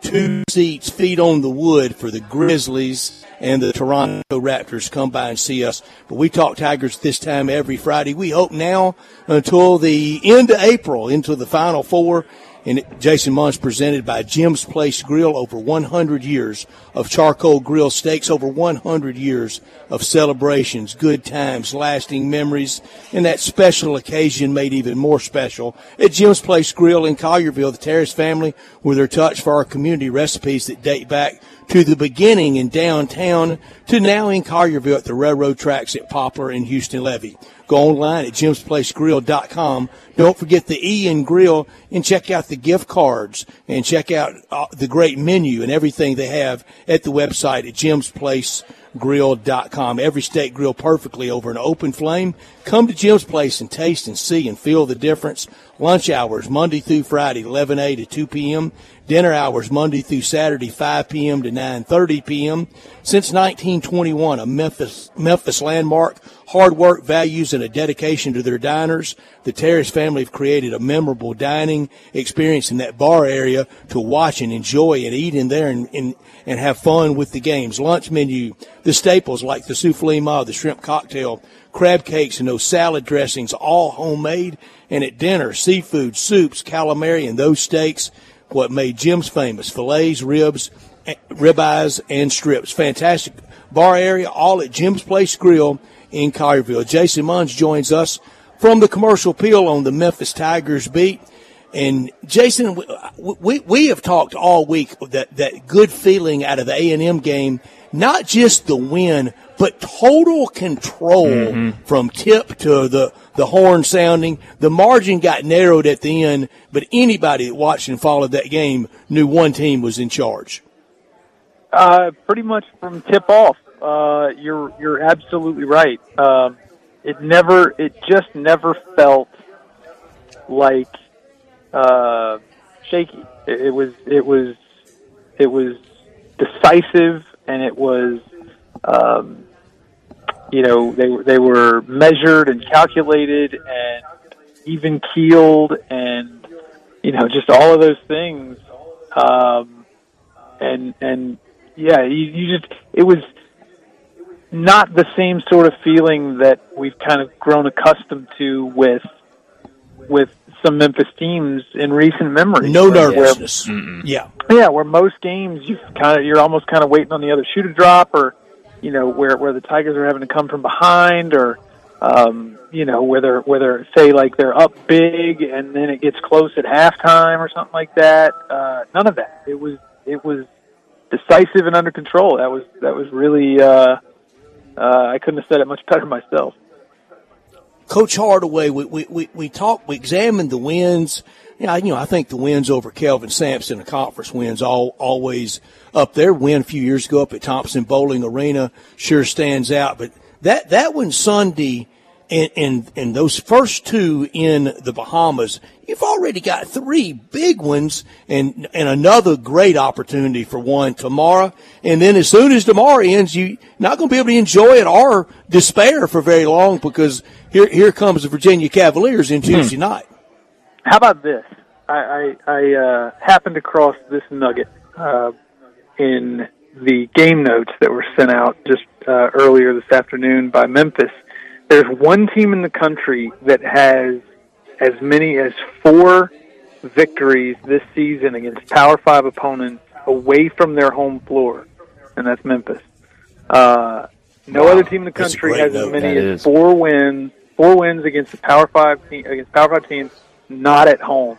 two seats, feet on the wood for the Grizzlies and the Toronto Raptors come by and see us. But we talk Tigers this time every Friday. We hope now until the end of April, into the Final Four. And Jason Munz presented by Jim's Place Grill. Over 100 years of charcoal grill steaks, over 100 years of celebrations, good times, lasting memories, and that special occasion made even more special at Jim's Place Grill in Collierville. The Terrace family with their touch for our community recipes that date back to the beginning in downtown to now in Collierville at the railroad tracks at Poplar and Houston Levee. Go online at jimsplacegrill.com. Don't forget the E in grill and check out the gift cards and check out uh, the great menu and everything they have at the website at jimsplacegrill.com. Every steak grilled perfectly over an open flame. Come to Jim's Place and taste and see and feel the difference. Lunch hours Monday through Friday, 11 a to 2 p.m. Dinner hours Monday through Saturday, 5 p.m. to 9:30 p.m. Since 1921, a Memphis Memphis landmark, hard work, values, and a dedication to their diners. The Terrace family have created a memorable dining experience in that bar area to watch and enjoy and eat in there and, and, and have fun with the games. Lunch menu, the staples like the souffle ma, the shrimp cocktail, crab cakes, and those salad dressings, all homemade. And at dinner, seafood, soups, calamari, and those steaks what made Jim's famous fillets, ribs, eh, ribeyes, and strips. Fantastic bar area, all at Jim's Place Grill in Collierville. Jason Munz joins us from the commercial appeal on the Memphis Tigers beat. And Jason, we, we have talked all week that, that good feeling out of the A&M game, not just the win, but total control mm-hmm. from tip to the, the horn sounding. The margin got narrowed at the end, but anybody that watched and followed that game knew one team was in charge. Uh, pretty much from tip off. Uh, you're you're absolutely right. Um, it never, it just never felt like uh, shaky. It, it was, it was, it was decisive, and it was um, you know they they were measured and calculated and even keeled and you know just all of those things um and and yeah you, you just it was not the same sort of feeling that we've kind of grown accustomed to with with some Memphis teams in recent memory. No nervousness. Where, yeah. Yeah, where most games you kind of you're almost kind of waiting on the other shoe to drop or you know, where where the Tigers are having to come from behind, or um, you know, whether whether say like they're up big and then it gets close at halftime or something like that. Uh, none of that. It was it was decisive and under control. That was that was really. Uh, uh, I couldn't have said it much better myself. Coach Hardaway, we, we, we, we talked, we examined the wins. Yeah, you know, I think the wins over Kelvin Sampson, the conference wins, all always up there. Win a few years ago up at Thompson Boling Arena sure stands out. But that that one Sunday, and, and and those first two in the Bahamas, you've already got three big ones, and and another great opportunity for one tomorrow. And then as soon as tomorrow ends, you're not going to be able to enjoy it or despair for very long because here here comes the Virginia Cavaliers in Tuesday hmm. night. How about this? I I, I uh, happened across this nugget. Uh, in the game notes that were sent out just uh, earlier this afternoon by Memphis. There's one team in the country that has as many as four victories this season against Power Five opponents away from their home floor, and that's Memphis. Uh, no wow. other team in the country has as many as is. four wins, four wins against the Power Five team, against Power Five teams not at home.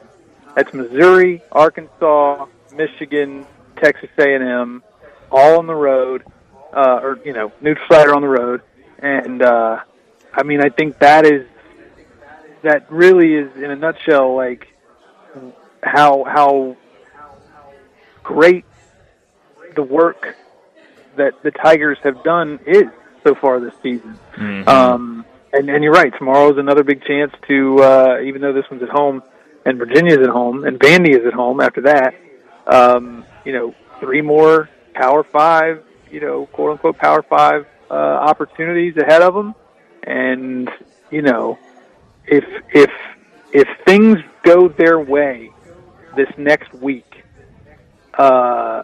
That's Missouri, Arkansas, Michigan, Texas A&M, all on the road, uh, or you know, neutral site on the road, and uh, I mean, I think that is that really is in a nutshell like how how great the work that the Tigers have done is so far this season. Mm-hmm. Um, and, and you're right. Tomorrow is another big chance to, uh, even though this one's at home and Virginia's at home and Vandy is at home after that. Um, you know, three more Power Five, you know, quote unquote Power Five uh, opportunities ahead of them, and you know, if if if things go their way this next week, uh,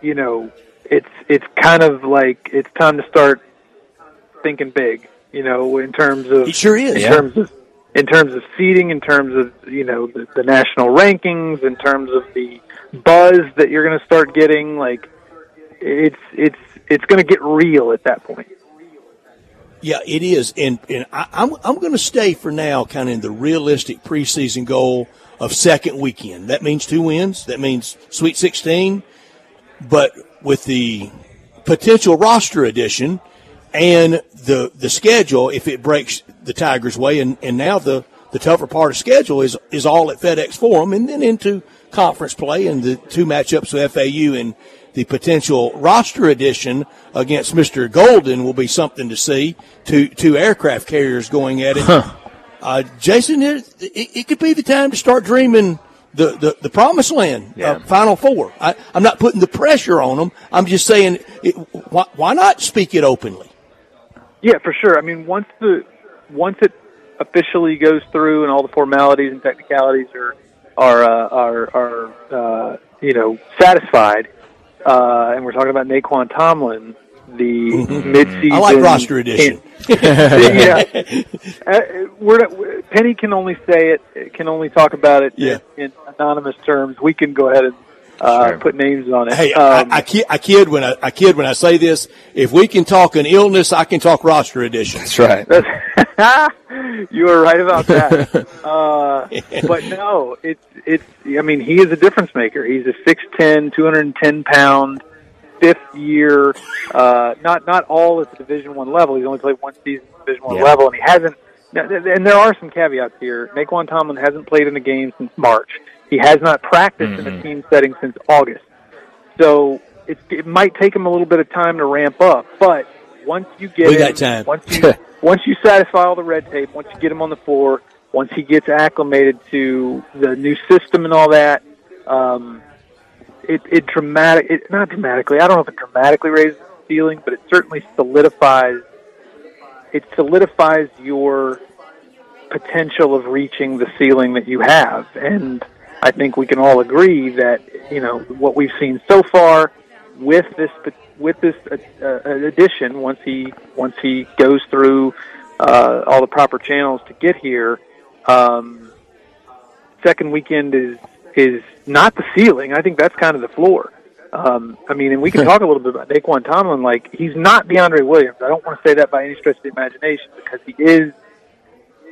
you know, it's it's kind of like it's time to start thinking big. You know, in terms of He sure is. in Yeah. terms of in terms of seating, in terms of you know the, the national rankings, in terms of the buzz that you're going to start getting. Like it's it's it's going to get real at that point. Yeah, it is, and and I, I'm I'm going to stay for now, kind of in the realistic preseason goal of second weekend. That means two wins. That means Sweet 16, but with the potential roster addition and the the schedule, if it breaks the Tigers' way, and and now the the tougher part of schedule is is all at FedEx Forum, and then into conference play and the two matchups with FAU and the potential roster addition against Mr. Goldin will be something to see. Two two aircraft carriers going at it. Uh, Jason, it, it, it could be the time to start dreaming the, the, the promised land, Yeah. uh, Final Four. I, I'm not putting the pressure on them. I'm just saying, it, why, why not speak it openly? Yeah, for sure. I mean, once the once it officially goes through and all the formalities and technicalities are are uh, are, are uh, you know satisfied, uh, and we're talking about Nae'Qwan Tomlin, the midseason. I like roster edition. yeah, uh, we're- Penny can only say it, can only talk about it Yeah. in, in anonymous terms. We can go ahead and uh, Sure. put names on it. Hey, Um, I, I, kid, I kid when I, I kid when I say this. If we can talk an illness, I can talk roster addition. That's right. you were right about that. uh, but no, it's it's. I mean, he is a difference maker. He's a 6'10", 210 pound, fifth year. Uh, not not all at the Division One level. He's only played one season at the Division One Yeah. level, and he hasn't. And there are some caveats here. Nae'Qwan Tomlin hasn't played in a game since March. He has not practiced in a team setting since August. So it, it might take him a little bit of time to ramp up, but once you get We him, got time. once you once you satisfy all the red tape, once you get him on the floor, once he gets acclimated to the new system and all that, um, it it dramatic it not dramatically. I don't know if it dramatically raises the ceiling, but it certainly solidifies it solidifies your potential of reaching the ceiling that you have. And I think we can all agree that you know what we've seen so far with this with this uh, uh, addition. Once he once he goes through uh, all the proper channels to get here, um, second weekend is is not the ceiling. I think that's kind of the floor. Um, I mean, and we can talk a little bit about Nae'Qwan Tomlin. Like he's not DeAndre Williams. I don't want to say that by any stretch of the imagination because he is.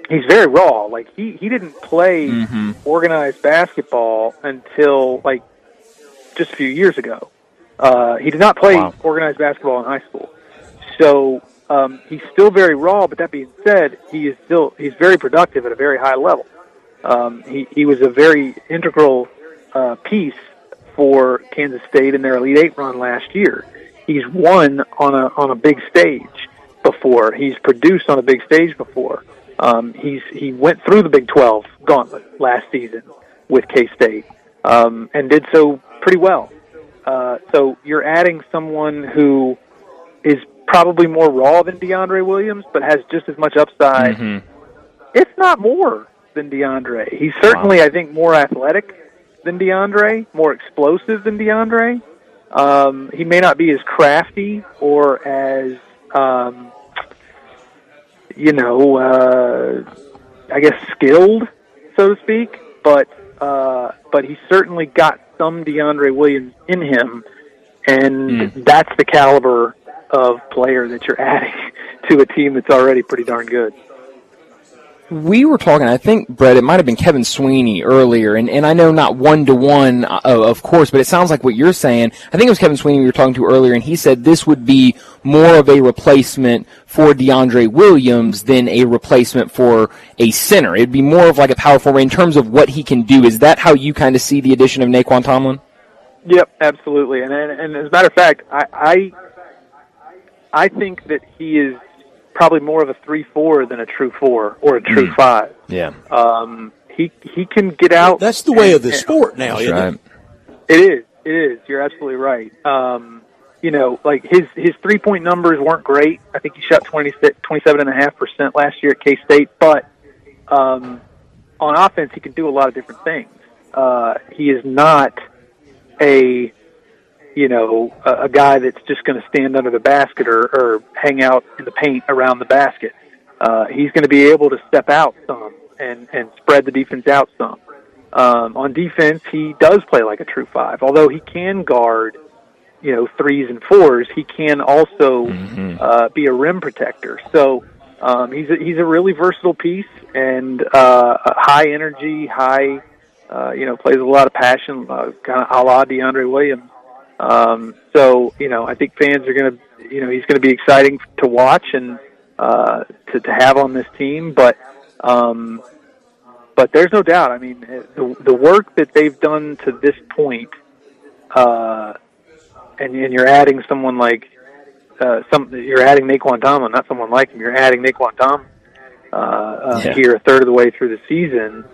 He's very raw. Like he he didn't play organized basketball until like just a few years ago. Uh, he did not play Wow. organized basketball in high school, so um, he's still very raw. But that being said, he is still he's very productive at a very high level. Um, he he was a very integral uh, piece for Kansas State in their Elite Eight run last year. He's won on a on a big stage before. He's produced on a big stage before. Um, he's he went through the Big Twelve gauntlet last season with K State um, and did so pretty well. Uh, so you're adding someone who is probably more raw than DeAndre Williams, but has just as much upside, if not more, than DeAndre. He's certainly, I think, more athletic than DeAndre, more explosive than DeAndre. Um, he may not be as crafty or as, um, you know, uh, I guess skilled, so to speak, but uh, but he certainly got some DeAndre Williams in him, and that's the caliber of player that you're adding to a team that's already pretty darn good. We were talking, I think, Brett, it might have been Kevin Sweeney earlier, and, and I know not one to one, of course, but it sounds like what you're saying. I think it was Kevin Sweeney we were talking to earlier, and he said this would be more of a replacement for DeAndre Williams than a replacement for a center. It'd be more of like a power forward in terms of what he can do. Is that how you kind of see the addition of Nae'Qwan Tomlin? Yep, absolutely. And and, and as a matter of fact, I, I I think that he is probably more of a three four than a true four or a true five. Yeah. Um, he he can get out. That's the way of the sport now, That's isn't right. it? It is. It is. You're absolutely right. Um, you know, like his his three point numbers weren't great. I think he shot 27 and a half percent last year at K State, but um, on offense he can do a lot of different things. Uh, he is not a you know a, a guy that's just going to stand under the basket or, or hang out in the paint around the basket. Uh, he's going to be able to step out some and and spread the defense out some. Um, on defense, he does play like a true five, although he can guard you know threes and fours. He can also Mhm. uh, be a rim protector. So um, he's a, he's a really versatile piece and uh, high energy, high uh, you know plays a lot of passion, uh, kind of a la DeAndre Williams. Um, so you know I think fans are going to you know he's going to be exciting to watch and uh, to to have on this team, but. Um, but there's no doubt. I mean, the the work that they've done to this point, uh, and and you're adding someone like uh, some you're adding Nae'Qwan Tomlin, not someone like him. You're adding Nae'Qwan Tomlin uh, uh, Yeah. here a third of the way through the season.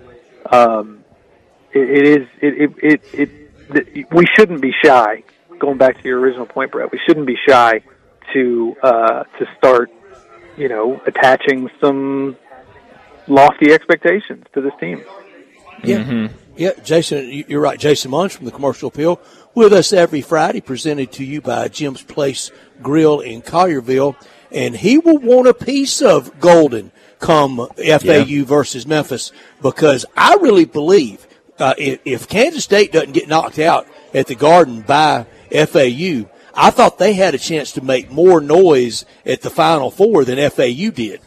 Um, it, it is it it, it we shouldn't be shy. Going back to your original point, Brett, we shouldn't be shy to uh, to start, you know, attaching some lofty expectations to this team. Yeah. Yeah, Jason, you- you're right. Jason Munz from the Commercial Appeal with us every Friday, presented to you by Jim's Place Grill in Collierville. And he will want a piece of Goldin come FAU versus Memphis because I really believe uh, if, if Kansas State doesn't get knocked out at the Garden by FAU, I thought they had a chance to make more noise at the Final Four than FAU did.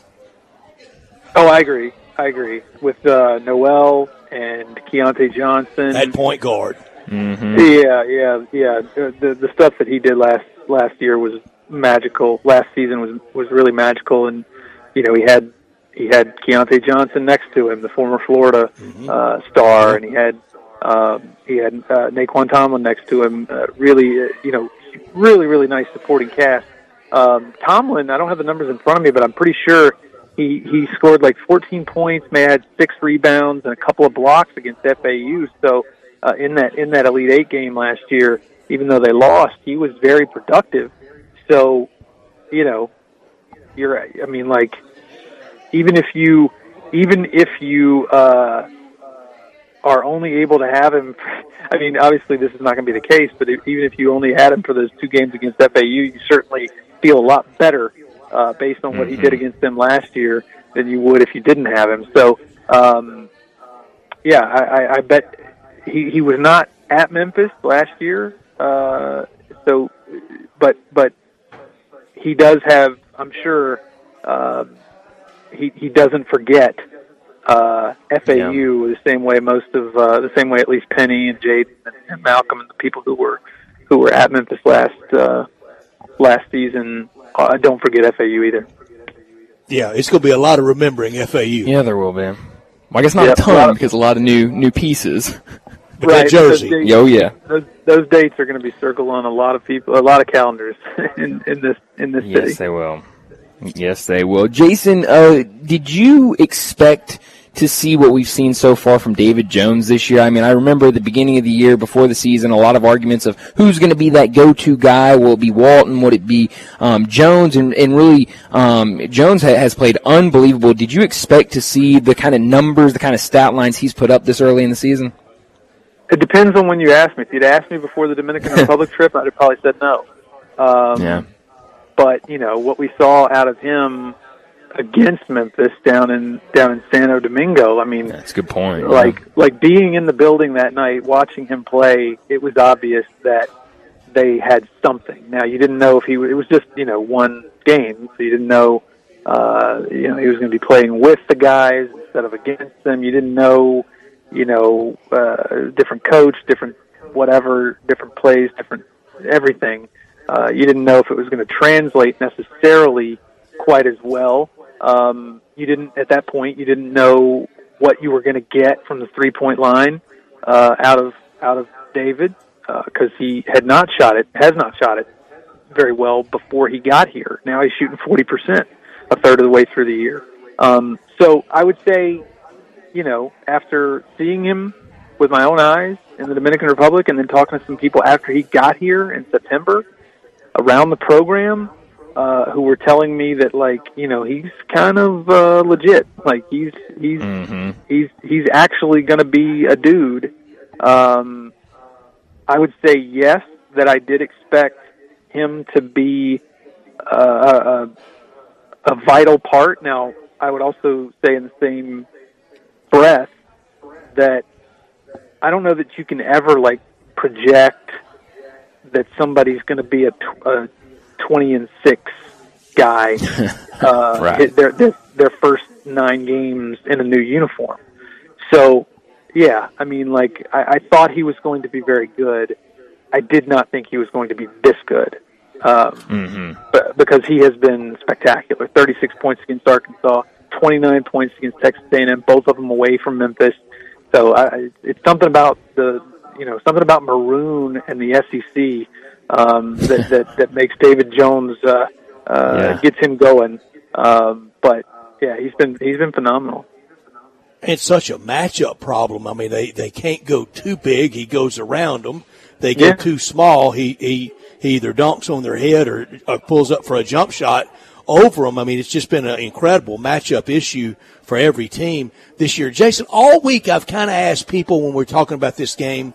Oh, I agree. I agree with uh, Nowell and Keontae Johnson. At point guard. Yeah, yeah, yeah. The, the the stuff that he did last last year was magical. Last season was was really magical, and you know he had he had Keontae Johnson next to him, the former Florida uh, star, and he had um, he had uh, Nae'Qwan Tomlin next to him. Uh, really, uh, you know, really really nice supporting cast. Um, Tomlin, I don't have the numbers in front of me, but I'm pretty sure he he scored like 14 points, may had six rebounds and a couple of blocks against FAU. So uh, in that in that Elite Eight game last year, even though they lost, he was very productive. So, you know, you're I mean, like even if you even if you uh, are only able to have him. I mean, obviously this is not going to be the case, but if, even if you only had him for those two games against FAU, you certainly feel a lot better uh, based on what he did against them last year than you would if you didn't have him. So, um, yeah, I, I, I bet he, he was not at Memphis last year. Uh, so, but but he does have, I'm sure, um, he he doesn't forget uh, FAU the same way most of uh, the same way at least Penny and Jade and, and Malcolm and the people who were who were at Memphis last uh, last season. Uh, don't forget FAU either. Yeah, it's going to be a lot of remembering FAU. Yeah, there will be. Well, I guess not Yep, a a ton lot of- because a lot of new new pieces. But that jersey. Those dates, Yo, yeah. those, those dates are going to be circled on a lot of people, a lot of calendars in, in this in this Yes, city. they will. Yes, they will. Jason, uh, did you expect to see what we've seen so far from David Jones this year? I mean, I remember at the beginning of the year, before the season, a lot of arguments of who's going to be that go-to guy. Will it be Walton? Would it be um, Jones? And, and really, um, Jones ha- has played unbelievable. Did you expect to see the kind of numbers, the kind of stat lines he's put up this early in the season? It depends on when you ask me. If you'd asked me before the Dominican Republic trip, I'd have probably said no. Um, Yeah. But you know what we saw out of him against Memphis down in down in Santo Domingo. I mean, That's a good point. like like being in the building that night, watching him play, it was obvious that they had something. Now you didn't know if he it was just you know one game, so you didn't know uh, you know he was going to be playing with the guys instead of against them. You didn't know you know uh, different coach, different whatever, different plays, different everything. Uh, you didn't know if it was going to translate necessarily quite as well. Um, you didn't at that point. You didn't know what you were going to get from the three point line uh, out of out of David because he had not shot it, has not shot it very well before he got here. Now he's shooting forty percent, a third of the way through the year. Um, so I would say, you know, after seeing him with my own eyes in the Dominican Republic, and then talking to some people after he got here in September around the program, uh, who were telling me that like you know he's kind of uh, legit, like he's he's hmm he's he's actually going to be a dude. Um, I would say yes, that I did expect him to be uh, a, a vital part. Now, I would also say in the same breath that I don't know that you can ever like project that somebody's going to be a, tw- a twenty and six guy. uh, Right. Their, their their first nine games in a new uniform. So, yeah, I mean, like I, I thought he was going to be very good. I did not think he was going to be this good. Um, mhm but, because he has been spectacular. 36 points against Arkansas, 29 points against Texas A&M, both of them away from Memphis. So I- it's something about the, you know, something about Maroon and the SEC um, that, that that makes David Jones uh, uh, Yeah. gets him going. Um, but yeah, he's been he's been phenomenal. It's such a matchup problem. I mean, they, they can't go too big. He goes around them. They go Yeah. too small. He, he, he either dunks on their head or, or pulls up for a jump shot over them. I mean, it's just been an incredible matchup issue for every team this year. Jason, all week I've kind of asked people when we're talking about this game,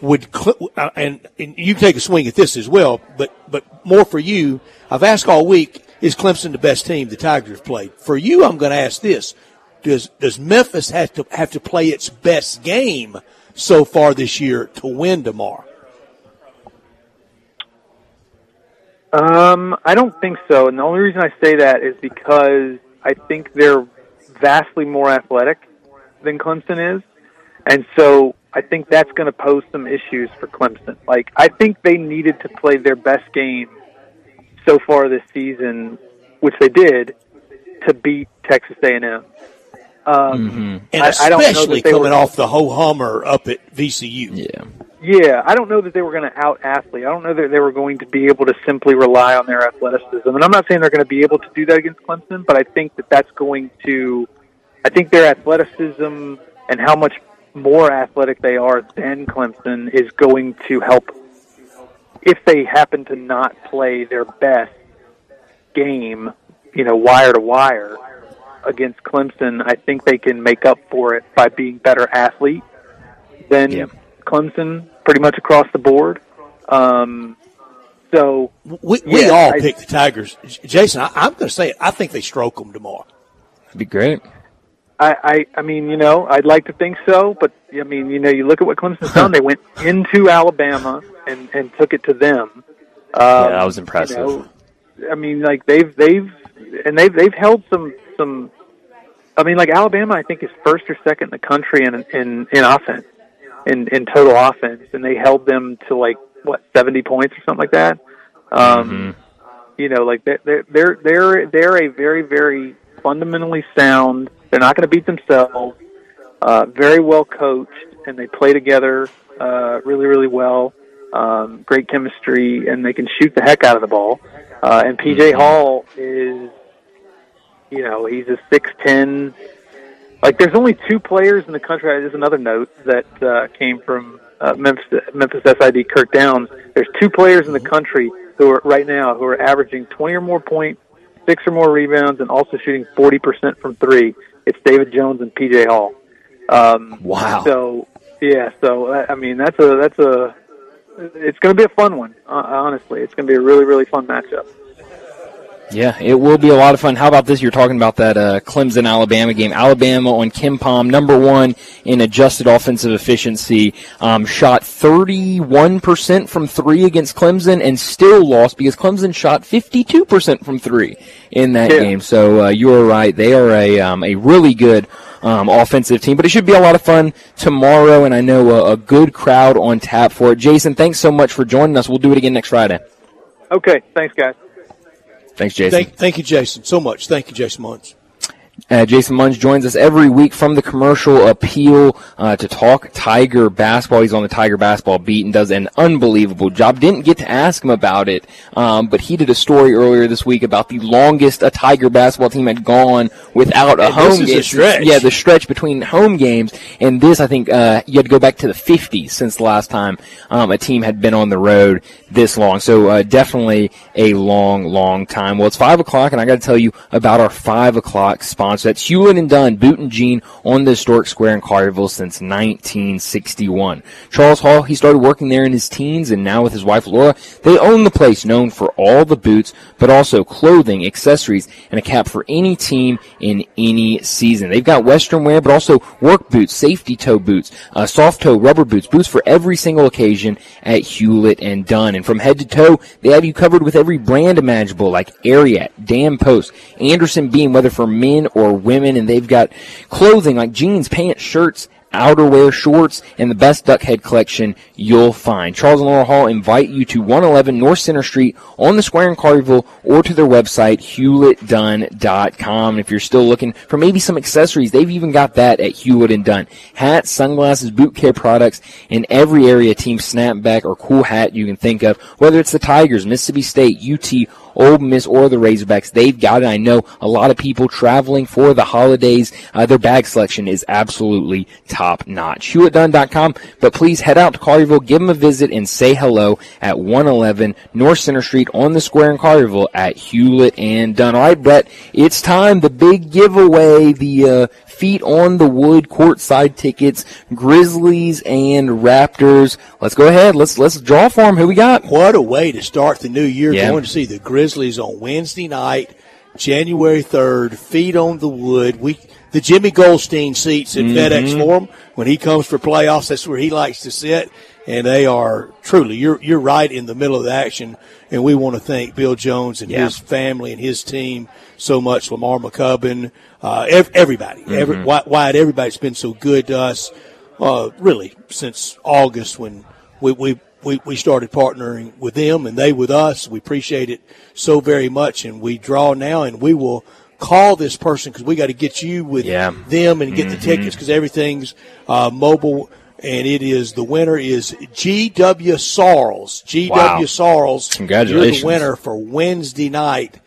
would uh, and, and you take a swing at this as well, but but more for you. I've asked all week: Is Clemson the best team the Tigers played? For you, I'm going to ask this: Does does Memphis have to have to play its best game so far this year to win tomorrow? Um, I don't think so, and the only reason I say that is because I think they're vastly more athletic than Clemson is, and so I think that's going to pose some issues for Clemson. Like, I think they needed to play their best game so far this season, which they did, to beat Texas A&M. Um, And I- I don't know especially coming were- off the ho hummer up at VCU. Yeah. Yeah, I don't know that they were going to out athlete. I don't know that they were going to be able to simply rely on their athleticism. And I'm not saying they're going to be able to do that against Clemson, but I think that that's going to. I think their athleticism and how much more athletic they are than Clemson is going to help if they happen to not play their best game, you know, wire to wire against Clemson. I think they can make up for it by being better athlete than. Clemson pretty much across the board. Um, so We, we Yeah, all I- picked the Tigers. Jason, I, I'm going to say it. I think they stroke them tomorrow. That'd be great. I, I, I mean, you know, I'd like to think so, but I mean, you know, you look at what Clemson's done. They went into Alabama and and took it to them. Um, Yeah, that was impressive. You know, I mean, like they've they've and they've they've held some some. I mean, like Alabama, I think is first or second in the country in in in offense, in in total offense, and they held them to like what seventy points or something like that. Um, You know, like they're they're they're they're they're a very very fundamentally sound. They're not going to beat themselves. Uh, very well coached, and they play together uh, really really well. Um, great chemistry, and they can shoot the heck out of the ball. Uh, and PJ Hall is, you know, he's a six ten. Like, there's only two players in the country. There's another note that uh, came from uh, Memphis, Memphis SID Kirk Downs. There's two players in the country who are right now who are averaging 20 or more points, six or more rebounds, and also shooting 40% from three. It's David Jones and PJ Hall. Um, Wow. So yeah, so I I mean that's a that's a it's going to be a fun one. Uh, honestly, it's going to be a really really fun matchup. Yeah, it will be a lot of fun. How about this? You're talking about that uh, Clemson Alabama game. Alabama on KenPom, number one in adjusted offensive efficiency, um, shot 31% from three against Clemson and still lost because Clemson shot 52% from three in that Yeah. game. So uh, you are right; they are a um, a really good. Um, offensive team, but it should be a lot of fun tomorrow, and I know a, a good crowd on tap for it. Jason, thanks so much for joining us. We'll do it again next Friday. Okay, thanks guys. Thanks, Jason. Thank, thank you, Jason, so much. Thank you, Jason Munz. Uh, Jason Munz joins us every week from the commercial appeal uh, to talk Tiger basketball. He's on the Tiger basketball beat and does an unbelievable job. Didn't get to ask him about it, um, but he did a story earlier this week about the longest a Tiger basketball team had gone without a And home a game. stretch. Yeah, the stretch between home games, and this I think uh, you had to go back to the 50s since the last time um, a team had been on the road this long. So uh, definitely a long, long time. Well, it's five o'clock, and I got to tell you about our five o'clock sponsor. Sponsor. That's Hewlett and Dunn, Boot and Jean on the historic square in Collierville since 1961. Charles Hall, he started working there in his teens and now with his wife Laura, they own the place known for all the boots, but also clothing, accessories, and a cap for any team in any season. They've got Western wear, but also work boots, safety toe boots, uh, soft toe rubber boots, boots for every single occasion at Hewlett and Dunn. And from head to toe, they have you covered with every brand imaginable, like Ariat, Dan Post, Anderson Bean, whether for men or women, and they've got clothing like jeans, pants, shirts, outerwear, shorts, and the best duck head collection you'll find. Charles and Laura Hall invite you to 111 North Center Street on the square in Collierville or to their website, hewlettdunn.com. If you're still looking for maybe some accessories, they've even got that at Hewlett and Dunn. Hats, sunglasses, boot care products in every area team snapback or cool hat you can think of, whether it's the Tigers, Mississippi State, UT, Ole Miss or the Razorbacks. They've got it. I know a lot of people traveling for the holidays. Uh, their bag selection is absolutely top notch. HewlettDunn.com, but please head out to Collierville, give them a visit, and say hello at 111 North Center Street on the square in Collierville at Hewlett and Dunn. All right, Brett, it's time. The big giveaway, the uh, feet on the wood courtside tickets, Grizzlies and Raptors. Let's go ahead. Let's let's draw for them. Who we got? What a way to start the new year! Yeah. Going to see the Grizzlies on Wednesday night, January third. Feet on the wood. We the Jimmy Goldstein seats at FedEx Forum when he comes for playoffs. That's where he likes to sit, and they are truly. You're you're right in the middle of the action, and we want to thank Bill Jones and Yeah. his family and his team so much. Lamar McCubbin, uh, ev- everybody, every, Wyatt, Wyatt, everybody's been so good to us. Uh, really, since August when we, we we we started partnering with them and they with us. We appreciate it so very much, and we draw now, and we will call this person because we got to get you with Yeah. them and get the tickets because everything's uh, mobile. And it is the winner is G.W. Sarles. G.W. Wow. Sarles. Congratulations. You're the winner for Wednesday night,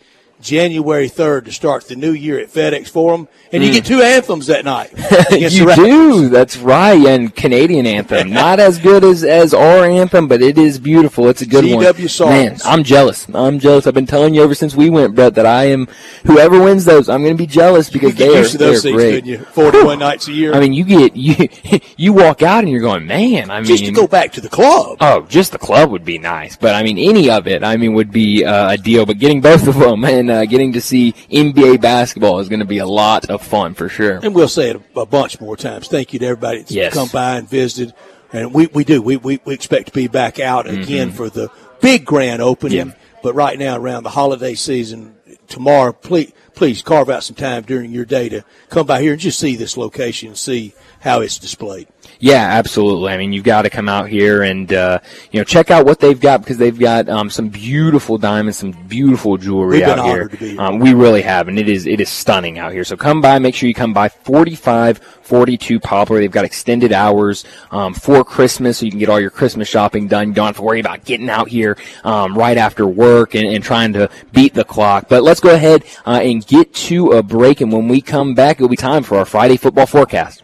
January 3rd to start the new year at FedEx Forum. And you get two anthems that night. you do. That's right. And Canadian anthem, not as good as as our anthem, but it is beautiful. It's a good one. G.W. Sarles. Man, I'm jealous. I'm jealous. I've been telling you ever since we went, Brett, that I am. Whoever wins those, I'm going to be jealous because they are used to those they're things, great. you? 41 nights a year. I mean, you get you you walk out and you're going, man. I mean, just to go back to the club. Oh, just the club would be nice, but I mean, any of it, I mean, would be uh, a deal. But getting both of them and uh, getting to see NBA basketball is going to be a lot of fun for sure. And we'll say it a, a bunch more times. Thank you to everybody that's Yes. come by and visited. And we, we do. We, we, we expect to be back out Mm-hmm. again for the big grand opening. Yeah. But right now, around the holiday season, tomorrow, please, please carve out some time during your day to come by here and just see this location and see how it's displayed. Yeah, absolutely. I mean, you've got to come out here and uh, you know check out what they've got because they've got um, some beautiful diamonds, some beautiful jewelry We've been out here. honored to be here. Um, we really have, and it is it is stunning out here. So come by, make sure you come by 45 42 Poplar. They've got extended hours um, for Christmas, so you can get all your Christmas shopping done. You don't have to worry about getting out here um, right after work and, and trying to beat the clock. But let's go ahead uh, and get to a break, and when we come back, it'll be time for our Friday football forecast.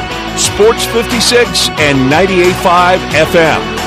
Sports 56 and 98.5 FM.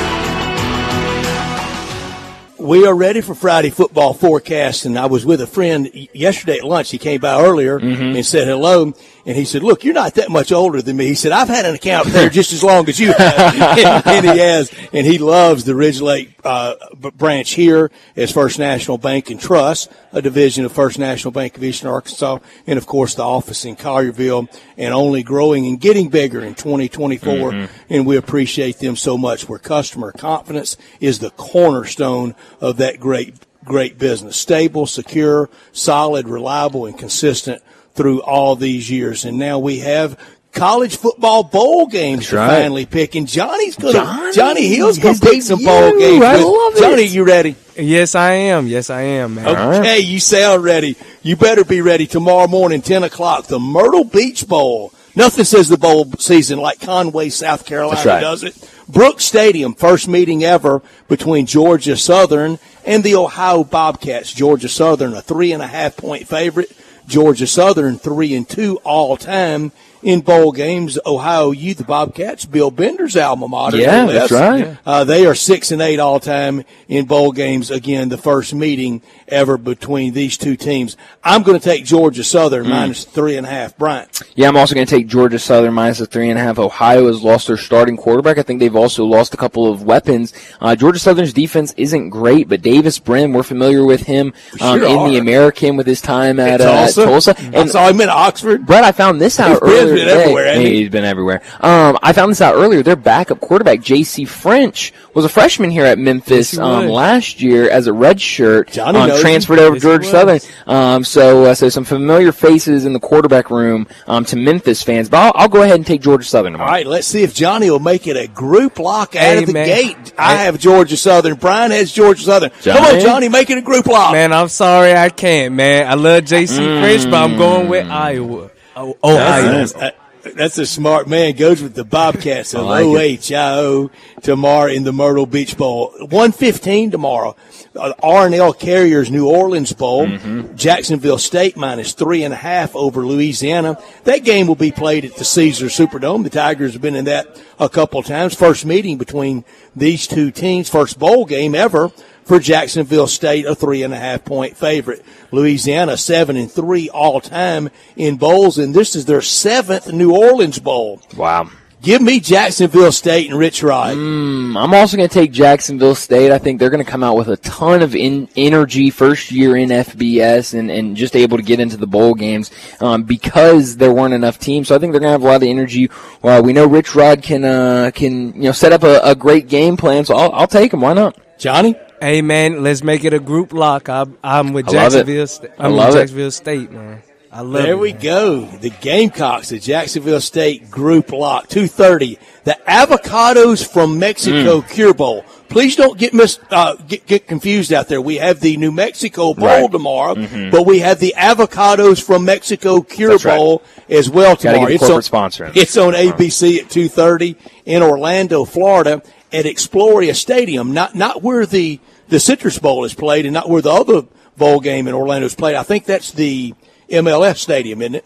We are ready for Friday football forecast, and I was with a friend yesterday at lunch. He came by earlier mm-hmm. and said hello, and he said, "Look, you're not that much older than me." He said, "I've had an account there just as long as you have," and, and he has, and he loves the Ridge Lake uh, branch here as First National Bank and Trust, a division of First National Bank of Eastern Arkansas, and of course the office in Collierville, and only growing and getting bigger in 2024. And we appreciate them so much. Where customer confidence is the cornerstone of that great, great business. Stable, secure, solid, reliable, and consistent through all these years. And now we have college football bowl games to right. finally pick. And Johnny's gonna Johnny, Johnny Hill's gonna pick some bowl debut. games. I love it. Johnny, you ready? Yes, I am. Yes, I am, man. right. Okay, you sound ready. You better be ready tomorrow morning, 10 o'clock, the Myrtle Beach Bowl. Nothing says the bowl season like Conway, South Carolina right. does it. Brooks Stadium, first meeting ever between Georgia Southern and the Ohio Bobcats. Georgia Southern, a three and a half point favorite. Georgia Southern, three and two all time in bowl games. Ohio Youth Bobcats, Bill Bender's alma mater. Yeah, that's right. Uh, they are six and eight all time in bowl games. Again, the first meeting ever between these two teams. I'm going to take Georgia. Southern minus three and a half. Bryant. Yeah, I'm also going to take Georgia Southern minus the three and a half. Ohio has lost their starting quarterback. I think they've also lost a couple of weapons. Uh, Georgia Southern's defense isn't great, but Davis Brin, we're familiar with him um, Sure in the. American with his time at, uh, at Tulsa. Tulsa. I And saw him in Oxford. Brett, I found this out earlier been today. everywhere, hasn't he? He's been everywhere. Um, I found this out earlier. Their backup quarterback, J.C. French, was a freshman here at Memphis Yes, he um, last year as a redshirt. Johnny um, knows transferred him. over to he Georgia Southern. Um, so, uh, so some familiar faces in the quarterback room um, to Memphis fans. But I'll, I'll go ahead and take Georgia Southern tomorrow. All right, let's see if Johnny will make it a group lock out Hey, of the man. gate. I have Georgia Southern. Brian has Georgia Southern. Come on, Johnny? Johnny, make it a group lock. Man, I'm sorry I can't, man. I love JC French, but I'm going with Iowa. Oh, Ohio. That's, uh, that's a smart man. Goes with the Bobcats of like. OHIO tomorrow in the Myrtle Beach Bowl. 115 tomorrow. Uh, R&L Carriers New Orleans Bowl. Mm-hmm. Jacksonville State minus three and a half over Louisiana. That game will be played at the Caesars Superdome. The Tigers have been in that a couple of times. First meeting between these two teams. First bowl game ever for Jacksonville State, a three and a half point favorite. Louisiana seven and three all time in bowls, and this is their seventh New Orleans bowl. Wow. Give me Jacksonville State and Rich Rod. Mm, I'm also going to take Jacksonville State. I think they're going to come out with a ton of in, energy first year in FBS and, and just able to get into the bowl games um, because there weren't enough teams. So I think they're going to have a lot of energy. Well, we know Rich Rod can uh, can you know set up a, a great game plan. So I'll, I'll take him. Why not? Johnny? Hey, man, let's make it a group lock. I, I'm with I love it. Jacksonville. Sta- I I'm love with it. Jacksonville State, man. I love There it, There we man. go. The Gamecocks, the Jacksonville State group lock, 230. The Avocados from Mexico Mm. Cure Bowl. Please don't get mis, uh, get, get confused out there. We have the New Mexico Bowl Right. tomorrow, but we have the Avocados from Mexico Cure Mm-hmm. That's right. Bowl as well Gotta tomorrow. get the It's corporate on- sponsor. It's on ABC at 2.30 in Orlando, Florida at Exploria Stadium. Not, not where the, the Citrus Bowl is played and not where the other bowl game in Orlando is played. I think that's the MLS Stadium, isn't it?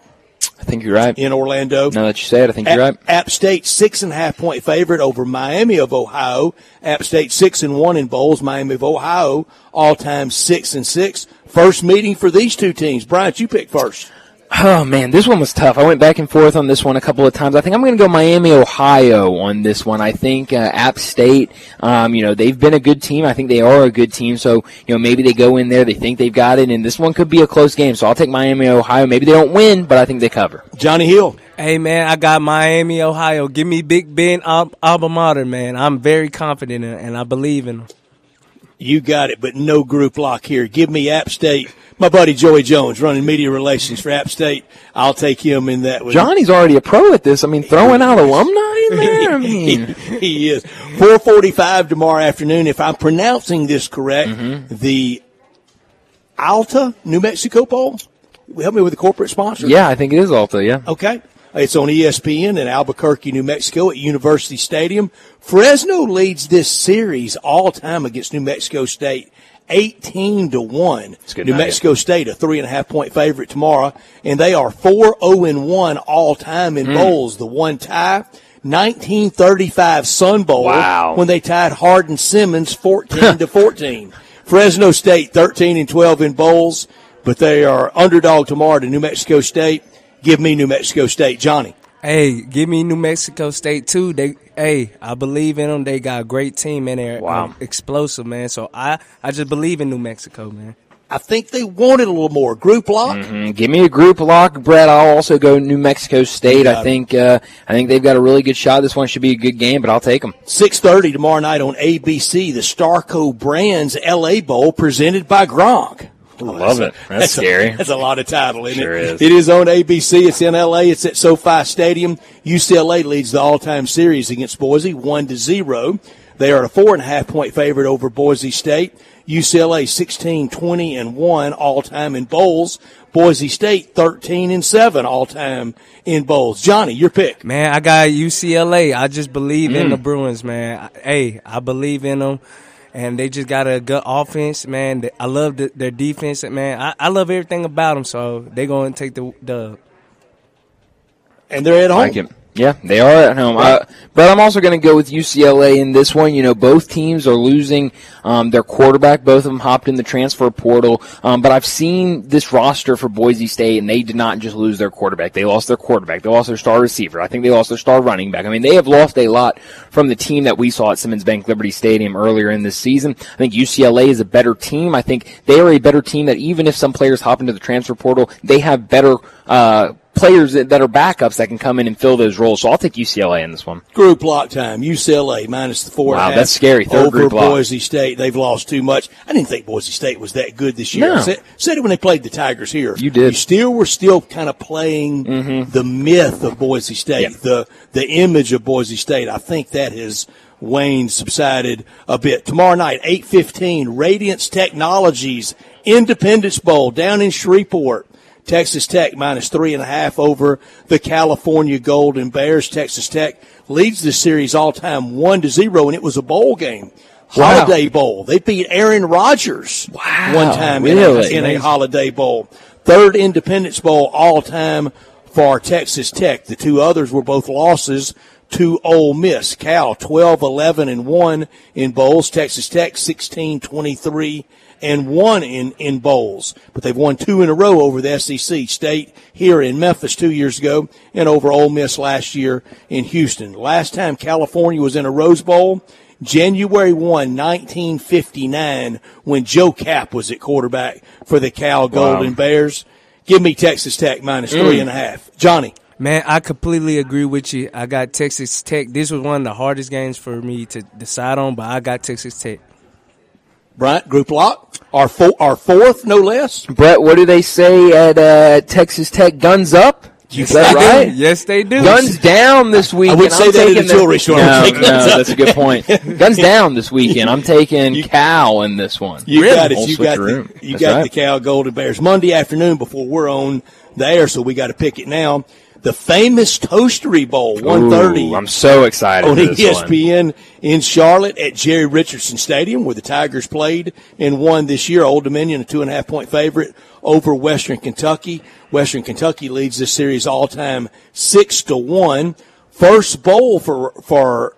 I think you're right. In Orlando. Now that you say it, I think you're right. App State six and a half point favorite over Miami of Ohio. App State six and one in bowls. Miami of Ohio all time six and six. First meeting for these two teams. Bryant, you pick first. Oh man, this one was tough. I went back and forth on this one a couple of times. I think I'm going to go Miami, Ohio on this one. I think uh, App State, um, you know, they've been a good team. I think they are a good team. So you know, maybe they go in there, they think they've got it, and this one could be a close game. So I'll take Miami, Ohio. Maybe they don't win, but I think they cover. Johnny Hill. Hey, man, I got Miami, Ohio. Give me Big Ben Al- alma mater, man. I'm very confident in it, and I believe in them. You got it, but no group lock here. Give me App State. My buddy Joey Jones running media relations for App State. I'll take him in that one. Johnny's already a pro at this. I mean, throwing out alumni in there. I mean, he is. 445 tomorrow afternoon. If I'm pronouncing this correct, mm-hmm. the Alta New Mexico Bowl. Help me with the corporate sponsor. yeah, I think it is Alta. Yeah. Okay. It's on ESPN in Albuquerque, New Mexico at University Stadium. Fresno leads this series all time against New Mexico State. 18 to 1. New value. Mexico State, a three and a half point favorite tomorrow. And they are 4 0 and 1 all time in bowls. The one tie, 1935 Sun Bowl. Wow. When they tied Hardin Simmons 14 to 14. Fresno State, 13 and 12 in bowls, but they are underdog tomorrow to New Mexico State. Give me New Mexico State. Johnny. Hey, give me New Mexico State too. They, hey, I believe in them. They got a great team in there. Wow. um, explosive man. So I, I just believe in New Mexico, man. I think they wanted a little more. Group lock? Mm, Give me a group lock, Brett. I'll also go New Mexico State. I think uh, I think they've got a really good shot. This one should be a good game, but I'll take them. 6.30 tomorrow night on ABC, the Starco Brands LA Bowl presented by Gronk. I love it. That's, scary. A, that's a lot of title, isn't Sure it? is. It is on ABC. It's in LA. It's at SoFi Stadium. UCLA leads the all-time series against Boise, one to zero. They are a four and a half point favorite over Boise State. UCLA 16, 20 and one all time in bowls. Boise State 13 and seven all time in bowls. Johnny, your pick. Man, I got UCLA. I just believe in mm. the Bruins, man. Hey, I believe in them. And they just got a good offense, man. I love the, their defense, man. I, I love everything about them, so they're going to take the the. And they're at home. Yeah, they are at home. Uh, but I'm also going to go with UCLA in this one. You know, both teams are losing um, their quarterback. Both of them hopped in the transfer portal. Um, but I've seen this roster for Boise State, and they did not just lose their quarterback. They lost their quarterback. They lost their star receiver. I think they lost their star running back. I mean, they have lost a lot from the team that we saw at Simmons Bank Liberty Stadium earlier in this season. I think UCLA is a better team. I think they are a better team that even if some players hop into the transfer portal, they have better uh, players that, that are backups that can come in and fill those roles. So I'll take UCLA in this one. Group lock time. UCLA minus the four. Wow, that's scary. Third over group lock. Boise State. They've lost too much. I didn't think Boise State was that good this year. No. I said, said it when they played the Tigers here. You did. Mm-hmm. You still were still kind of playing the myth of Boise State, Yeah. the the image of Boise State. I think that has waned, subsided a bit. Tomorrow night, eight fifteen, Radiance Technologies Independence Bowl down in Shreveport. Texas Tech minus three and a half over the California Golden Bears. Texas Tech leads the series all time one to zero, and it was a bowl game. Wow. Holiday Bowl. They beat Aaron Rodgers Wow, one time in, a, in a Holiday Bowl. Third Independence Bowl all time for Texas Tech. The two others were both losses to Ole Miss. Cal 12, 11 and 1 in bowls. Texas Tech 16, 23 and 1 in, in bowls. But they've won two in a row over the SEC State here in Memphis two years ago and over Ole Miss last year in Houston. Last time California was in a Rose Bowl, January 1, 1959, when Joe Kapp was at quarterback for the Cal Golden Bears. Give me Texas Tech minus three mm. and a half. Johnny. Man, I completely agree with you. I got Texas Tech. This was one of the hardest games for me to decide on, but I got Texas Tech. Bryant, group lock. Our, fo- our fourth, no less. Brett, what do they say at uh, Texas Tech? Guns up? You Is that right? Yes, they do. Guns down this weekend. I would say I'm that at taking a jewelry store. No, Take no, that's a good point. Guns down this weekend. I'm taking Cal in this one. You got it. You got the, switcheroo. you That's got right. the Cal Golden Bears Monday afternoon before we're on the air, so we got to pick it now. The famous Toastery Bowl, one thirty. Ooh, I'm so excited on E for this one. ESPN in Charlotte at Jerry Richardson Stadium, where the Tigers played and won this year. Old Dominion, a two and a half point favorite over Western Kentucky. Western Kentucky leads this series all time six to one. First bowl for for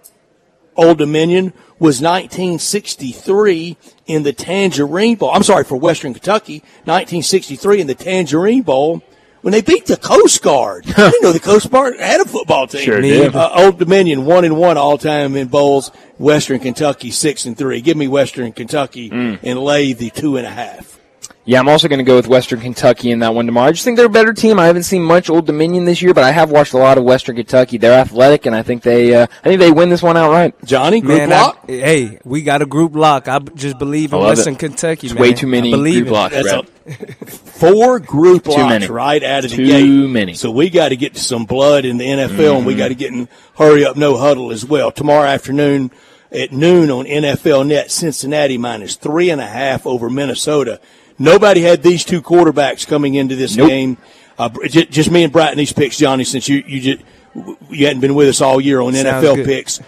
Old Dominion was 1963 in the Tangerine Bowl. I'm sorry for Western Kentucky, 1963 in the Tangerine Bowl. When they beat the Coast Guard, I didn't know the Coast Guard had a football team. Sure did. Uh, Old Dominion one and one all time in bowls. Western Kentucky six and three. Give me Western Kentucky Mm. and lay the two and a half. Yeah, I'm also going to go with Western Kentucky in that one tomorrow. I just think they're a better team. I haven't seen much Old Dominion this year, but I have watched a lot of Western Kentucky. They're athletic, and I think they, uh, I think they win this one outright. Johnny, group Man, I- hey, we got a group lock. I just believe in Western it. Kentucky, It's man. way too many group it. locks, That's four group Too locks many. right out of the Too gate. many. So we got to get some blood in the NFL, and Mm-hmm. we got to get in hurry up, no huddle as well. Tomorrow afternoon at noon on NFL Net, Cincinnati minus three and a half over Minnesota. Nobody had these two quarterbacks coming into this Nope. game. Uh, just, just me and Bratton these picks, Johnny. Since you you just you hadn't been with us all year on Sounds NFL good. picks,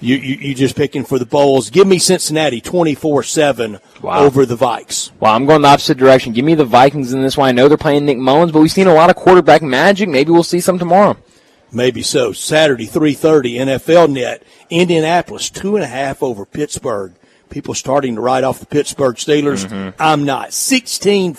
you, you you just picking for the bowls. Give me Cincinnati twenty four seven over the Vikes. Well, I'm going the opposite direction. Give me the Vikings in this one. I know they're playing Nick Mullens, but we've seen a lot of quarterback magic. Maybe we'll see some tomorrow. Maybe so. Saturday, 3.30, NFL net. Indianapolis, two and a half over Pittsburgh. People starting to write off the Pittsburgh Steelers. Mm-hmm. I'm not. 16-15.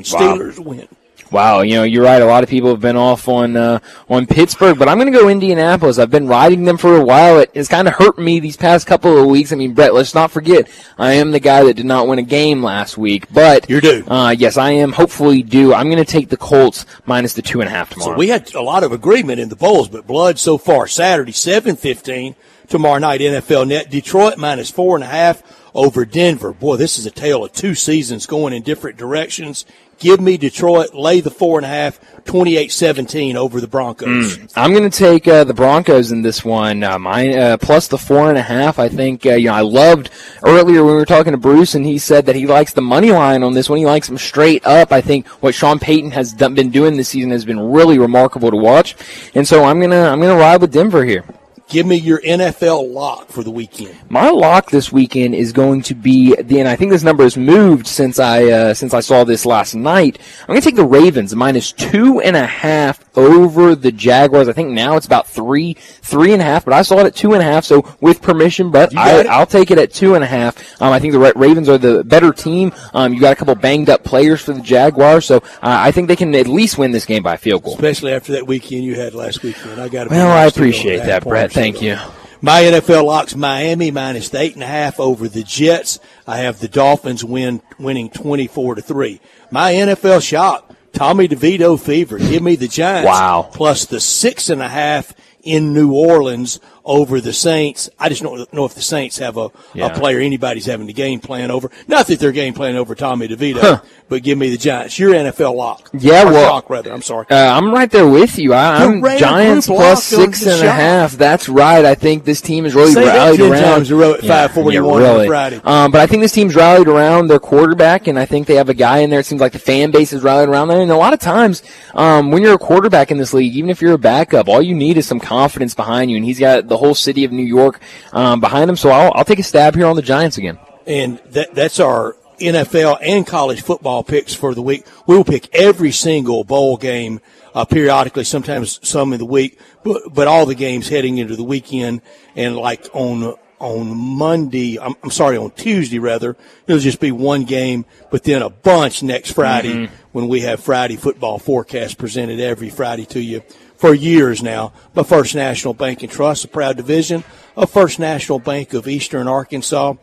Steelers win. Wow, you know, you're right. A lot of people have been off on uh, on Pittsburgh, but I'm going to go Indianapolis. I've been riding them for a while. It, it's kind of hurt me these past couple of weeks. I mean, Brett, let's not forget, I am the guy that did not win a game last week, but You're due. Uh, yes, I am. Hopefully, due. I'm going to take the Colts minus the two and a half tomorrow. So we had a lot of agreement in the bowls, but blood so far. Saturday, 7-15. Tomorrow night, NFL net. Detroit minus four and a half over Denver. Boy, this is a tale of two seasons going in different directions. Give me Detroit, lay the four and a half, 28-17 over the Broncos. Mm. I'm going to take uh, the Broncos in this one. Uh, my, uh, plus the four and a half. I think uh, you know I loved earlier when we were talking to Bruce, and he said that he likes the money line on this one. He likes them straight up. I think what Sean Payton has done, been doing this season has been really remarkable to watch, and so I'm gonna I'm gonna ride with Denver here. Give me your NFL lock for the weekend. My lock this weekend is going to be the, and I think this number has moved since I uh, since I saw this last night. I'm going to take the Ravens minus two and a half over the Jaguars. I think now it's about three three and a half, but I saw it at two and a half. So with permission, but I, will take it at two and a half. Um, I think the Ravens are the better team. Um, you got a couple banged up players for the Jaguars, so uh, I think they can at least win this game by a field goal. Especially after that weekend you had last weekend. I got. Well, I appreciate that, Brett. Thank you. My NFL locks Miami minus the eight and a half over the Jets. I have the Dolphins win winning twenty four to three. My NFL shock, Tommy DeVito fever. Give me the Giants. Wow. Plus the six and a half in New Orleans over the Saints. I just don't know if the Saints have a, yeah. a player anybody's having the game plan over. Not that they're game plan over Tommy DeVito, huh. but give me the Giants. Your NFL lock. Yeah, or well, shock, rather. I'm sorry. Uh, I'm right there with you. I, am Giants plus six and a half. That's right. I think this team is really Say rallied that around. Times a row at yeah, 541 yeah, really. Friday. Um, but I think this team's rallied around their quarterback, and I think they have a guy in there. It seems like the fan base is rallied around there. And a lot of times, um, when you're a quarterback in this league, even if you're a backup, all you need is some confidence behind you. And he's got the whole city of New York um, behind him. So I'll, I'll take a stab here on the Giants again. And that, that's our NFL and college football picks for the week. We will pick every single bowl game uh, periodically, sometimes some in the week, but, but all the games heading into the weekend. And like on on Monday, I'm, I'm sorry, on Tuesday rather, it'll just be one game, but then a bunch next Friday mm-hmm. when we have Friday football forecast presented every Friday to you for years now by First National Bank and Trust, a proud division of First National Bank of Eastern Arkansas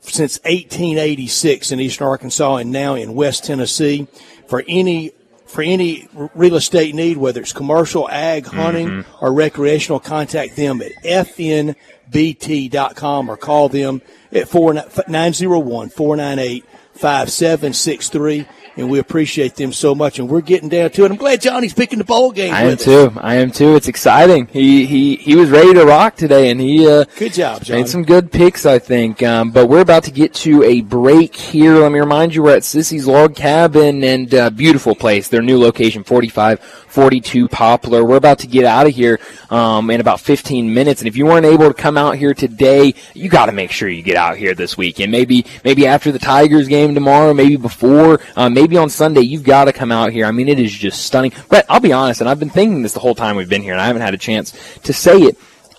since 1886 in Eastern Arkansas and now in West Tennessee. For any for any real estate need, whether it's commercial, ag, hunting, mm-hmm. or recreational, contact them at fnbt.com or call them at 901 498 5763 and we appreciate them so much. And we're getting down to it. I'm glad Johnny's picking the bowl game. I am too. I am too. It's exciting. He he he was ready to rock today, and he uh, good job, Johnny. Made some good picks, I think. Um, but we're about to get to a break here. Let me remind you, we're at Sissy's Log Cabin, and uh, beautiful place. Their new location, 45 42 Poplar. We're about to get out of here um, in about 15 minutes, and if you weren't able to come out here today, you got to make sure you get out here this weekend. Maybe maybe after the Tigers game tomorrow, maybe before, uh, maybe on Sunday. You've got to come out here. I mean, it is just stunning. But I'll be honest, and I've been thinking this the whole time we've been here, and I haven't had a chance to say it.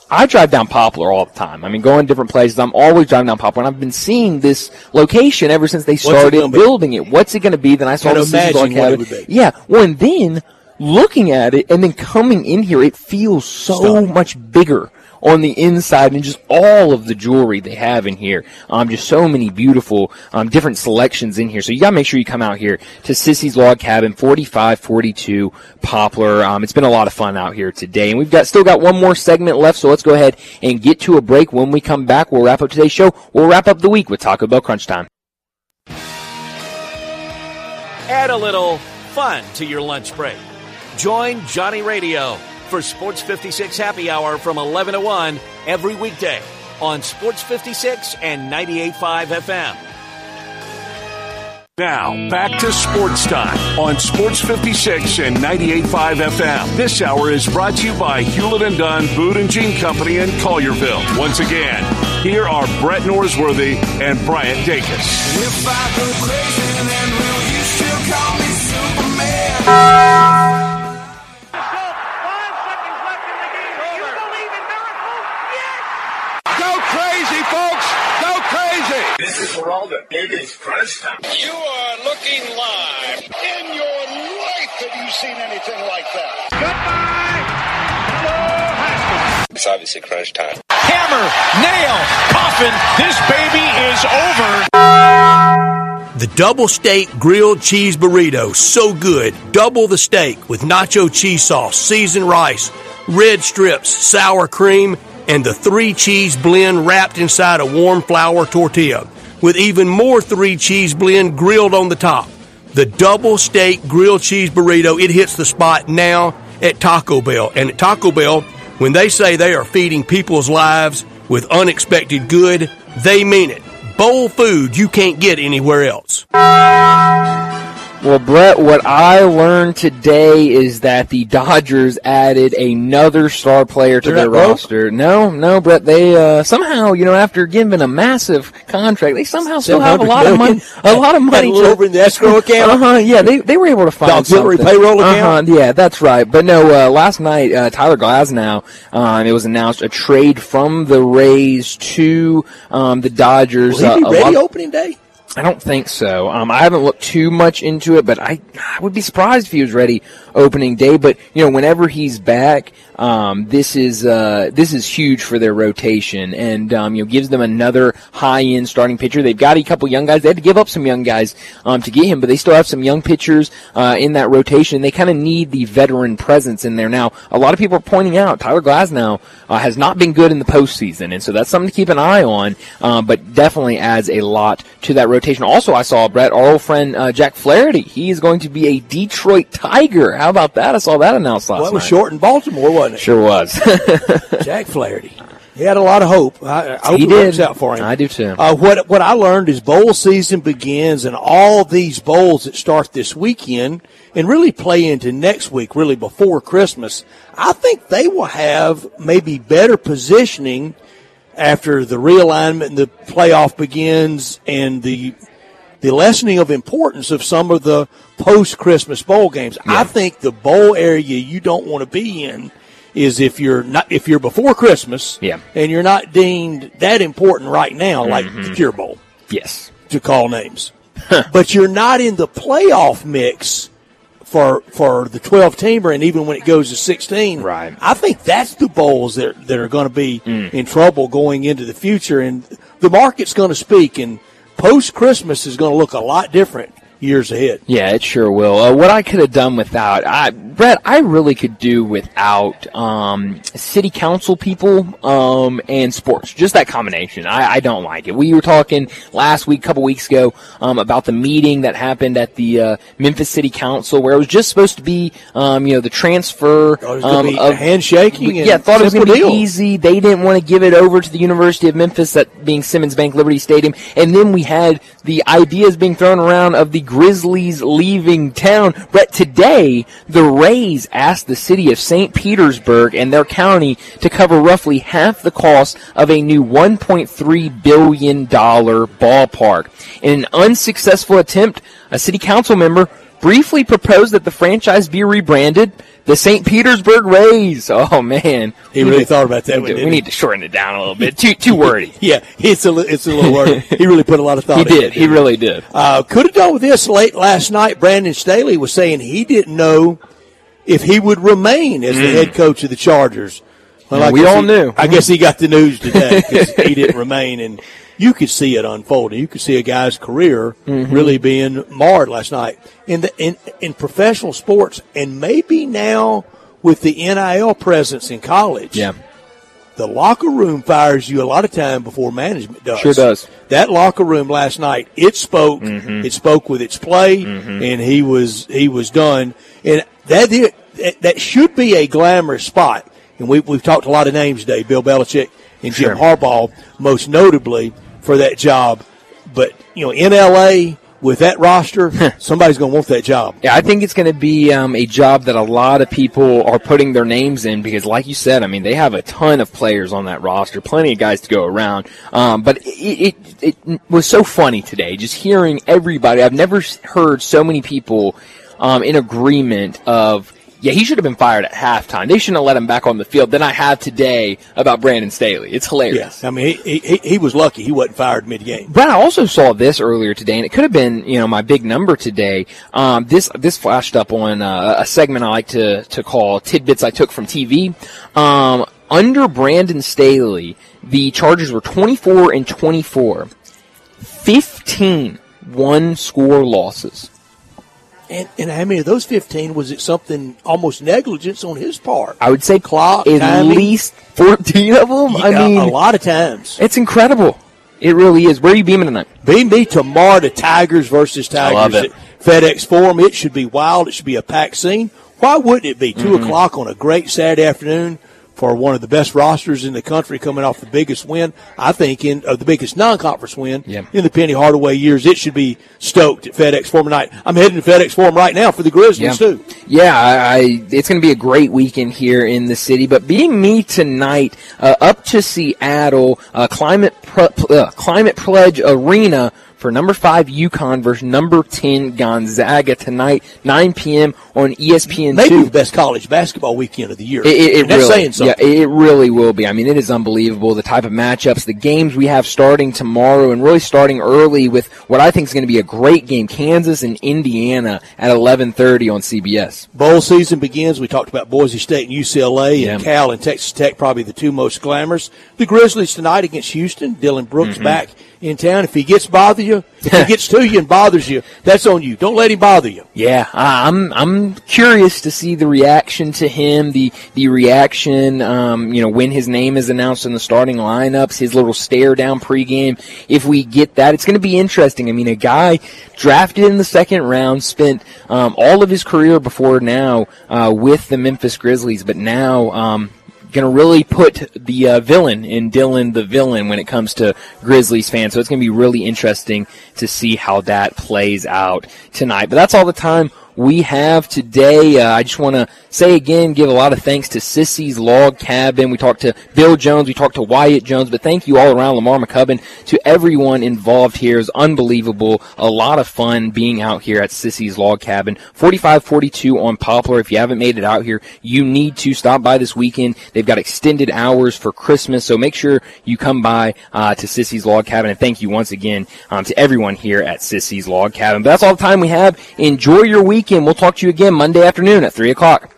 I drive down Poplar all the time. I mean, going to different places. I'm always driving down Poplar, and I've been seeing this location ever since they started it building it. What's it going to be? Then I saw the imagine what it. Yeah. Well, and then looking at it and then coming in here, it feels so much bigger on the inside and just all of the jewelry they have in here. Um, just so many beautiful, um, different selections in here. So you gotta make sure you come out here to Sissy's Log Cabin, 4542 Poplar. Um, it's been a lot of fun out here today. And we've got, still got one more segment left. So let's go ahead and get to a break. When we come back, we'll wrap up today's show. We'll wrap up the week with Taco Bell Crunch Time. Add a little fun to your lunch break. Join Johnny Radio for Sports 56 Happy Hour from 11 to 1 every weekday on Sports 56 and 98.5 FM. Now, back to sports time on Sports 56 and 98.5 FM. This hour is brought to you by Hewlett and Dunn Boot and Jean Company in Collierville. Once again, here are Brett Norsworthy and Bryant Dacus. Geraldo. It is crunch time. You are looking live. In your life have you seen anything like that? Goodbye. Hello, Haskins. It's obviously crunch time. Hammer, nail, coffin. This baby is over. The double steak grilled cheese burrito. So good. Double the steak with nacho cheese sauce, seasoned rice, red strips, sour cream, and the three cheese blend wrapped inside a warm flour tortilla. With even more three cheese blend grilled on the top. The double steak grilled cheese burrito, it hits the spot now at Taco Bell. And at Taco Bell, when they say they are feeding people's lives with unexpected good, they mean it. Bowl food you can't get anywhere else. Well, Brett, what I learned today is that the Dodgers added another star player to They're their roster. No, no, Brett. They uh, somehow, you know, after giving a massive contract, they somehow still have a lot of money. A lot of money. Little over in the escrow account. Uh huh. Yeah, they they were able to find The auxiliary something. payroll account. Uh-huh, yeah, that's right. But no, uh, last night uh, Tyler Glasnow, um, it was announced a trade from the Rays to um, the Dodgers. Will he be Uh, ready opening day? I don't think so. Um, I haven't looked too much into it, but I, I would be surprised if he was ready opening day. But you know, whenever he's back, um, this is uh, this is huge for their rotation, and um, you know, gives them another high end starting pitcher. They've got a couple young guys. They had to give up some young guys um, to get him, but they still have some young pitchers uh, in that rotation. They kind of need the veteran presence in there now. A lot of people are pointing out Tyler Glasnow uh, has not been good in the postseason, and so that's something to keep an eye on. Um, but definitely adds a lot to that rotation. Also, I saw Brett, our old friend uh, Jack Flaherty. He is going to be a Detroit Tiger. How about that? I saw that announced last Well, it was short in Baltimore, wasn't it? Sure was. Jack Flaherty. He had a lot of hope. I, I hope He it did. works out for him. I do too. Uh, what what I learned is bowl season begins, and all these bowls that start this weekend and really play into next week, really before Christmas. I think they will have maybe better positioning after the realignment and the playoff begins, and the the lessening of importance of some of the post Christmas bowl games. I think the bowl area you don't want to be in is if you're not if you're before Christmas Yeah. and you're not deemed that important right now, like mm-hmm. the Cure Bowl yes. to call names. but you're not in the playoff mix for for the 12 teamer and even when it goes to 16 Right. i think that's the bowls that, that are going to be mm. in trouble going into the future and the market's going to speak and post christmas is going to look a lot different years ahead Yeah, it sure will. Uh, what I could have done without, I, Brett, I really could do without um, city council people um, and sports. Just that combination. I, I don't like it. We were talking last week, a couple weeks ago, um, about the meeting that happened at the uh, Memphis City Council, where it was just supposed to be, um, you know, the transfer um, be of handshaking and Yeah, thought it was going to be easy. They didn't want to give it over to the University of Memphis, that being Simmons Bank Liberty Stadium. And then we had the ideas being thrown around of the Grizzlies leaving town. But today, the Rays asked the city of St. Petersburg and their county to cover roughly half the cost of a new $1.3 billion ballpark. In an unsuccessful attempt, a city council member briefly proposed that the franchise be rebranded the St. Petersburg Rays. Oh man, He really thought about that We, one, need to- didn't we need to shorten it down a little bit. Too too wordy. yeah it's a it's a little word he really put a lot of thought he into it, did. He really did. Uh, could have done with this late last night. Brandon Staley was saying he didn't know if he would remain as the head coach of the Chargers. Well, Mm. We all he- knew. I guess he got the news today because he didn't remain, and you could see it unfolding. You could see a guy's career Mm-hmm. really being marred last night in the in in professional sports, and maybe now with the NIL presence in college Yeah. the locker room fires you a lot of time before management does. Sure does. That locker room last night, it spoke. It spoke with its play, and he was he was done. And that that- that should be a glamorous spot. And we we've talked a lot of names today: Bill Belichick and Jim Harbaugh, most notably for that job. But you know, in LA with that roster, somebody's going to want that job. Yeah, I think it's going to be um, a job that a lot of people are putting their names in because, like you said, I mean, they have a ton of players on that roster, plenty of guys to go around. Um, but it, it, it was so funny today, just hearing everybody. I've never heard so many people um, in agreement of. Yeah, he should have been fired at halftime. They shouldn't have let him back on the field than I have today about Brandon Staley. It's hilarious. Yeah, I mean, he, he he was lucky he wasn't fired mid game. Brad, I also saw this earlier today, and it could have been, you know, my big number today. Um, this this flashed up on uh, a segment I like to to call tidbits I took from TV. Um, under Brandon Staley, the Chargers were 24 and 24, 15 one score losses. And, and how many of those 15 was it something almost negligence on his part? I would say Clock, at timing. least 14 of them. I mean, a lot of times. It's incredible. It really is. Where are you beaming tonight? Beam me tomorrow to Tigers versus Tigers love it. at FedEx Forum. It should be wild. It should be a packed scene. Why wouldn't it be 2 Mm-hmm. o'clock on a great Saturday afternoon for one of the best rosters in the country, coming off the biggest win? I think in of the biggest non-conference win Yeah. in the Penny Hardaway years. It should be stoked at FedEx Forum tonight. I'm heading to FedEx Forum right now for the Grizzlies too. Yeah, I, I, it's going to be a great weekend here in the city. But being me tonight, uh, up to Seattle, uh, Climate Pre- uh, Climate Pledge Arena for number five UConn versus number ten Gonzaga tonight, 9 p.m. on ESPN Maybe two. the best college basketball weekend of the year. It, it, it really. Yeah, it really will be. I mean, it is unbelievable the type of matchups, the games we have starting tomorrow, and really starting early with what I think is going to be a great game: Kansas and Indiana at 11:30 on CBS. Bowl season begins. We talked about Boise State and UCLA Yeah. and Cal and Texas Tech, probably the two most glamorous. The Grizzlies tonight against Houston. Dillon Brooks Mm-hmm. back in town. If he gets bother you, if he gets to you and bothers you, that's on you. Don't let him bother you. Yeah, I'm I'm curious to see the reaction to him, the the reaction, um, you know, when his name is announced in the starting lineups, his little stare down pregame. If we get that, it's going to be interesting. I mean, a guy drafted in the second round, spent um, all of his career before now uh, with the Memphis Grizzlies, but now. Um, going to really put the uh, villain in Dillon the villain when it comes to Grizzlies fans. So it's going to be really interesting to see how that plays out tonight. But that's all the time we have today. Uh, I just want to say again, give a lot of thanks to Sissy's Log Cabin. We talked to Bill Jones, we talked to Wyatt Jones, but thank you all around Lamar McCubbin to everyone involved here. It's unbelievable. A lot of fun being out here at Sissy's Log Cabin. 4542 on Poplar. If you haven't made it out here, you need to stop by this weekend. They've got extended hours for Christmas, so make sure you come by uh, to Sissy's Log Cabin. And thank you once again um, to everyone here at Sissy's Log Cabin. But that's all the time we have. Enjoy your weekend. We'll talk to you again Monday afternoon at 3 o'clock.